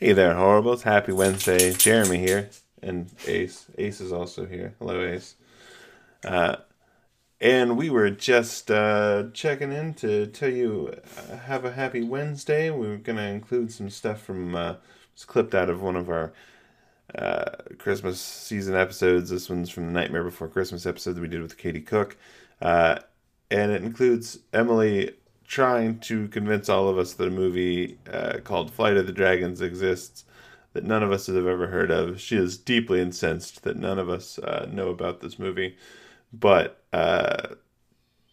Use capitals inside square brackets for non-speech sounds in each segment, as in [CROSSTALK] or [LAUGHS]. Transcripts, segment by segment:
Hey there, horribles. Happy Wednesday. Jeremy here, and Ace. Ace is also here. Hello, Ace. Uh, and we were just uh, checking in to tell you uh, have a happy Wednesday. We are going to include some stuff from, uh, it's clipped out of one of our uh, Christmas season episodes. This one's from the Nightmare Before Christmas episode that we did with Katie Cook. Uh, and it includes Emily trying to convince all of us that a movie uh, called Flight of the Dragons exists that none of us have ever heard of. She is deeply incensed that none of us uh, know about this movie, but uh,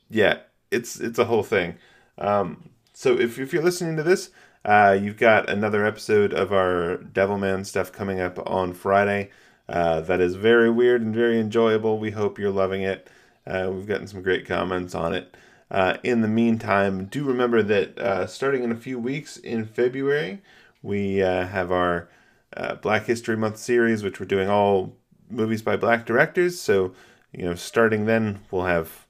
yeah, it's it's a whole thing. Um, so if if you're listening to this, uh, you've got another episode of our Devilman stuff coming up on Friday. Uh, that is very weird and very enjoyable. We hope you're loving it. Uh, we've gotten some great comments on it. Uh, in the meantime, do remember that uh, starting in a few weeks in February, we uh, have our uh, Black History Month series, which we're doing all movies by black directors. So, you know, starting then, we'll have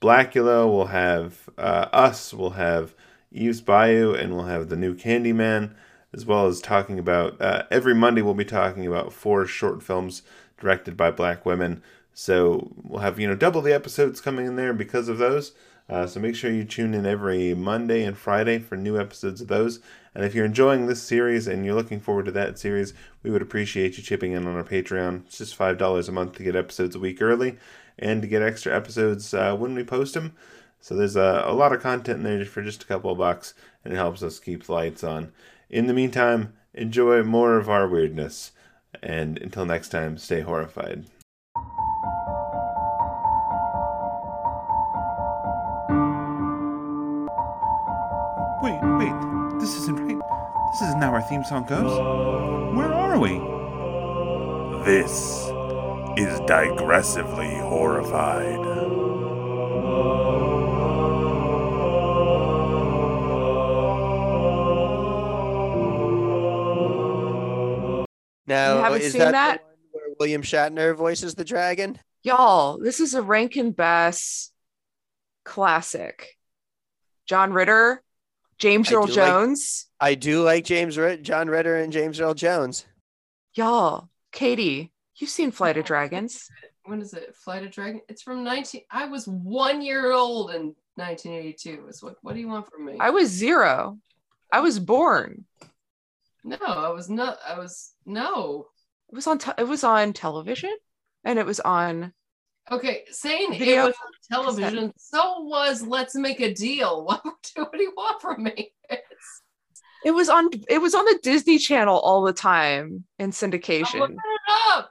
Blackula, we'll have uh, Us, we'll have Eve's Bayou, and we'll have the new Candyman, as well as talking about uh, every Monday, we'll be talking about four short films directed by black women. So, we'll have, you know, double the episodes coming in there because of those. Uh, so make sure you tune in every Monday and Friday for new episodes of those. And if you're enjoying this series and you're looking forward to that series, we would appreciate you chipping in on our Patreon. It's just $5 a month to get episodes a week early and to get extra episodes uh, when we post them. So there's a, a lot of content in there for just a couple of bucks, and it helps us keep the lights on. In the meantime, enjoy more of our weirdness. And until next time, stay horrified. Theme song goes. Where are we? This is digressively horrified. Now, You haven't is seen that, that? the one where William Shatner voices the dragon? Y'all, this is a Rankin Bass classic. John Ritter, James I Earl do like- Jones. I do like James Ri- John Ritter and James Earl Jones. Y'all, Katie, you've seen Flight of Dragons. when is it? Flight of Dragon. It's from 19. I was one year old in 1982. It's what? What do you want from me? I was zero. I was born. no, I was not. I was no. It was on. Te- it was on television, and it was on. Okay, saying Video it was on television. So was Let's Make a Deal. [LAUGHS] What, what do you want from me? It's, It was on. It was on the Disney Channel all the time in syndication. it up.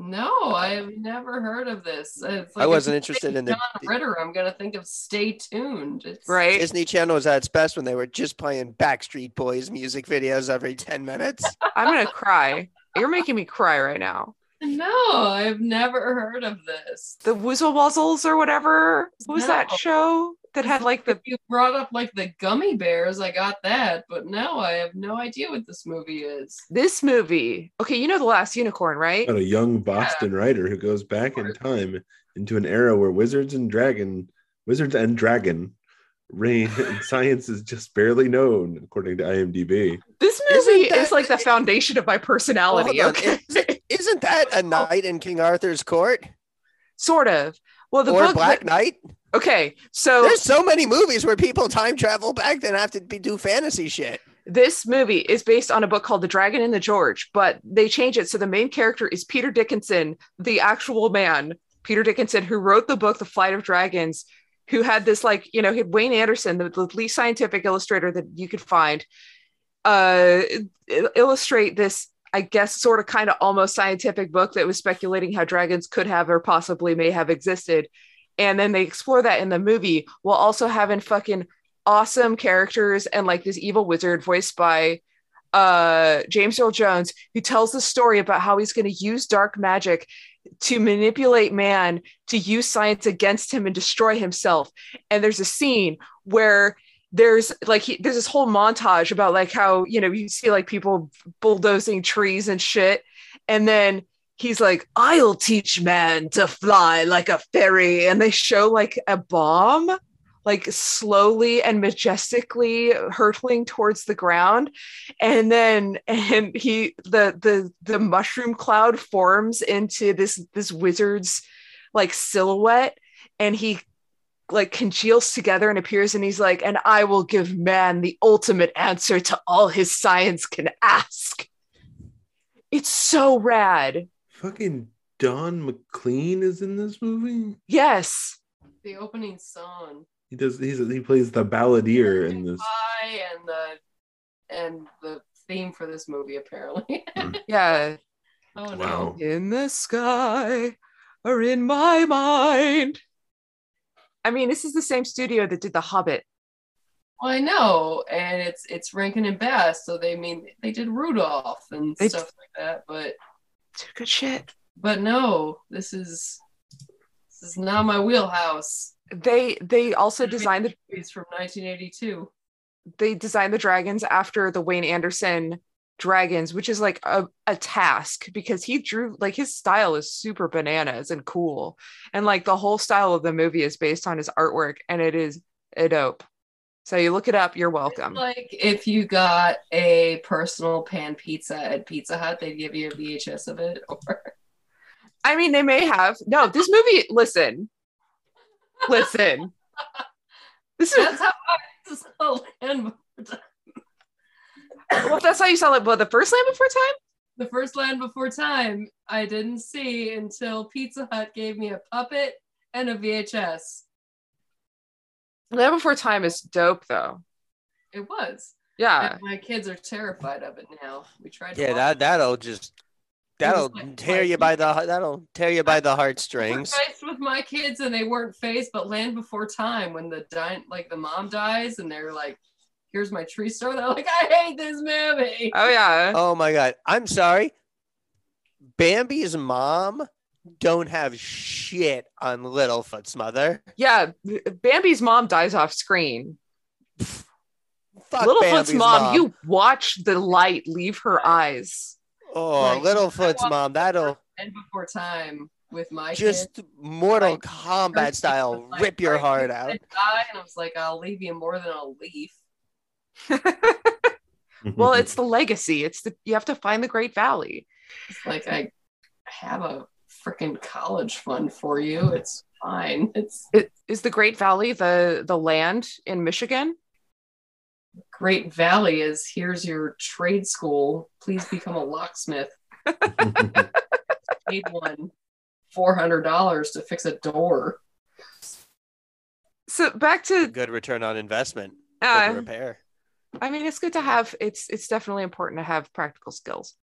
No, I have never heard of this. It's I like if wasn't you interested say in the- John Ritter. I'm gonna think of Stay Tuned. It's, Right? Disney Channel was at its best when they were just playing Backstreet Boys music videos every 10 minutes. [LAUGHS] I'm gonna cry. You're making me cry right now. No, I've never heard of this. The Woozle Wuzzles or whatever what was that show that had like the [LAUGHS] you brought up like the gummy bears. I got that, but no, I have no idea what this movie is. this movie. Okay, you know the Last Unicorn, right? about a young Boston writer who goes back in time into an era where wizards and dragon, wizards and dragon, reign [LAUGHS] and science is just barely known, according to IMDb. This movie that- is like the foundation of my personality. Okay, [LAUGHS] Isn't, that a night in King Arthur's court sort of. Well, the or book. Black Knight? okay, so There's so many movies where people time travel back then have to be, do fantasy shit. this movie is based on a book called The Dragon and the George, but they change it so the main character is Peter Dickinson, the actual man, Peter Dickinson, who wrote the book The Flight of Dragons, who had this like you know he had Wayne Anderson, the, the least scientific illustrator that you could find, uh, illustrate this. I guess sort of kind of almost scientific book that was speculating how dragons could have or possibly may have existed. And then they explore that in the movie while also having fucking awesome characters and like this evil wizard voiced by uh James Earl Jones who tells the story about how he's going to use dark magic to manipulate man to use science against him and destroy himself and there's a scene where there's like he, there's this whole montage about like how you know you see like people bulldozing trees and shit. And then he's like i'll teach man to fly like a fairy and they show like a bomb like slowly and majestically hurtling towards the ground. And then [LAUGHS] and he the the the mushroom cloud forms into this this wizard's like silhouette. And he like congeals together and appears and he's like and i will give man the ultimate answer to all his science can ask it's so rad Fucking Don McLean is in this movie. yes The opening song. He does. He's he plays the balladeer in this. And the and the theme for this movie apparently. Hmm. [LAUGHS] yeah oh no. Wow. in the sky or in my mind i mean this is the same studio that did the hobbit Well, I know, and it's it's Rankin and Bass, so they mean they did Rudolph and They- stuff like that, but good shit but no, this is this is not my wheelhouse. they they also designed the It's from 1982. they designed the dragons after the Wayne Anderson dragons, which is like a, a task because he drew like his style is super bananas and cool. And like the whole style of the movie is based on his artwork and it is a dope. So you look it up, you're welcome. Like if you got a personal pan pizza at Pizza Hut, they'd give you a VHS of it. Or I mean, they may have. No, this movie, listen. Listen. [LAUGHS] This is that's how I [LAUGHS] saw Land Before Time. Well, if that's how you saw it, but the first Land Before Time? The first Land Before Time I didn't see until Pizza Hut gave me a puppet and a VHS. Land Before Time is dope though. It was. Yeah. And my kids are terrified of it now. We tried. to Yeah, that that'll just that'll like- tear you by the that'll tear you by the I heartstrings. faced with my kids and they weren't fazed, but Land Before Time when the di- like the mom dies and they're like, "Here's my tree star." They're like, "I hate this movie." Oh yeah. Oh my god. I'm sorry. Bambi's mom don't have shit on Littlefoot's mother. Yeah. Bambi's mom dies off screen. Fuck Littlefoot's Bambi's mom, you watch the light leave her eyes. Oh, Like, Littlefoot's mom, that'll end Before Time with my just kids. Mortal like, Kombat [LAUGHS] style like, rip your heart out. gonna Die, and I was like, "I'll leave you more than a leaf." [LAUGHS] well, it's [LAUGHS] the legacy. It's the you have to find the Great Valley. It's like I have a freaking college fund for you. [LAUGHS] It's fine. It's It, is the Great Valley the the land in Michigan? Great Valley is here's your trade school. Please become a locksmith. Paid one four hundred dollars to fix a door. So back to Good return on investment. Good uh, repair. I mean, it's good to have. It's it's definitely important to have practical skills.